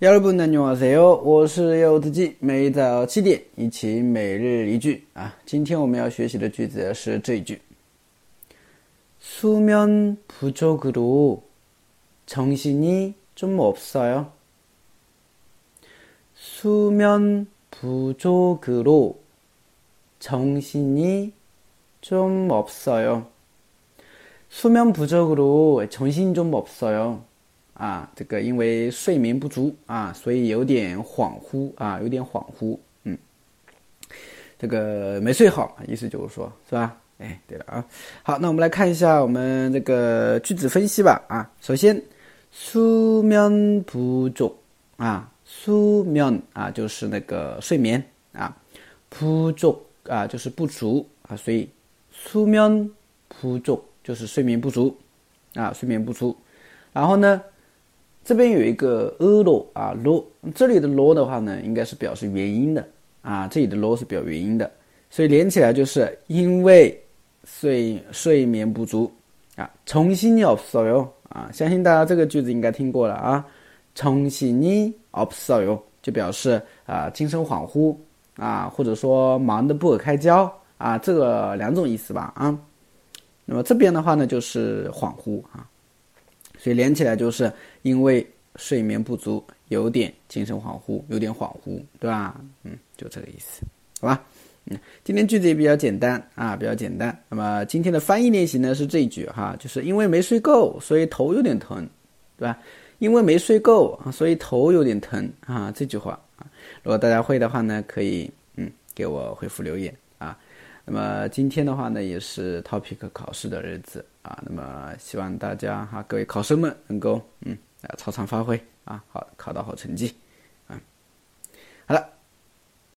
여러분 안녕하세요. 我是柚子鸡，每早七点一起每日一句啊。今天我们要学习的句子是这一句：수면부족으로정신이좀없어요。 수면부족으로정신이좀없어요 수면부족으로정신이좀없어요 啊，这个因为睡眠不足啊，所以有点恍惚啊，有点恍惚，嗯，这个没睡好，意思就是说，是吧？哎，对了啊，好，那我们来看一下我们这个句子分析吧啊，首先，수면부 족， 啊，수면啊就是那个睡眠啊，부 족， 啊就是不足啊，所以수면부 족， 就是睡眠不足啊，睡眠不足，然后呢？ 这边有一个阿罗啊罗，这里的罗的话呢，应该是表示原因的啊，这里的罗是表原因的，所以连起来就是因为睡睡眠不足啊，重新你 up 啊，相信大家这个句子应该听过了啊，重新你 up 哟，就表示啊精神恍惚啊，或者说忙得不可开交啊，这个两种意思吧啊，那么这边的话呢就是恍惚啊。所以连起来就是因为睡眠不足，有点精神恍惚，有点恍惚，对吧？嗯，就这个意思，好吧？嗯，今天句子也比较简单啊，比较简单。那么今天的翻译练习呢是这一句哈，就是因为没睡够，所以头有点疼，对吧？因为没睡够啊，所以头有点疼啊。这句话啊，如果大家会的话呢，可以嗯给我回复留言啊。那么今天的话呢，也是 topic 考试的日子啊。那么希望大家哈，各位考生们能够嗯啊超常发挥啊，好考到好成绩嗯。好了。